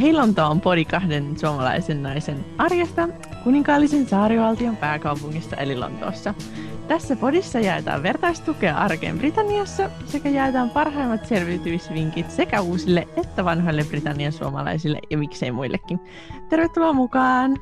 Heilonta on podi kahden suomalaisen naisen arjesta kuninkaallisen saarivaltion pääkaupungissa eli Lontoossa. Tässä podissa jaetaan vertaistukea arkeen Britanniassa sekä jaetaan parhaimmat selviytymisvinkit sekä uusille että vanhoille Britannian suomalaisille ja miksei muillekin. Tervetuloa mukaan!